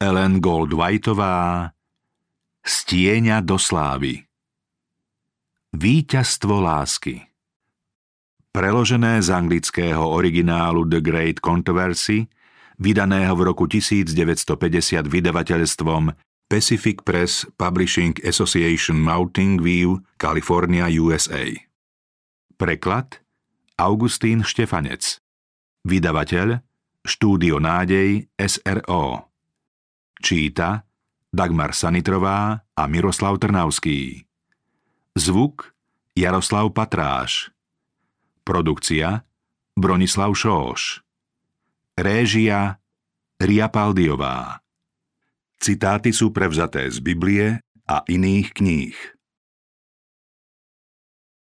Ellen Gold Whiteová Stieňa do slávy. Výťazstvo lásky. Preložené z anglického originálu The Great Controversy, vydaného v roku 1950 vydavateľstvom Pacific Press Publishing Association Mountain View, California, USA. Preklad Augustín Štefanec. Vydavateľ Štúdio Nádej SRO Číta Dagmar Sanitrová a Miroslav Trnavský. Zvuk Jaroslav Patráš. Produkcia Bronislav Šóš. Réžia Ria Paldiová. Citáty sú prevzaté z Biblie a iných kníh.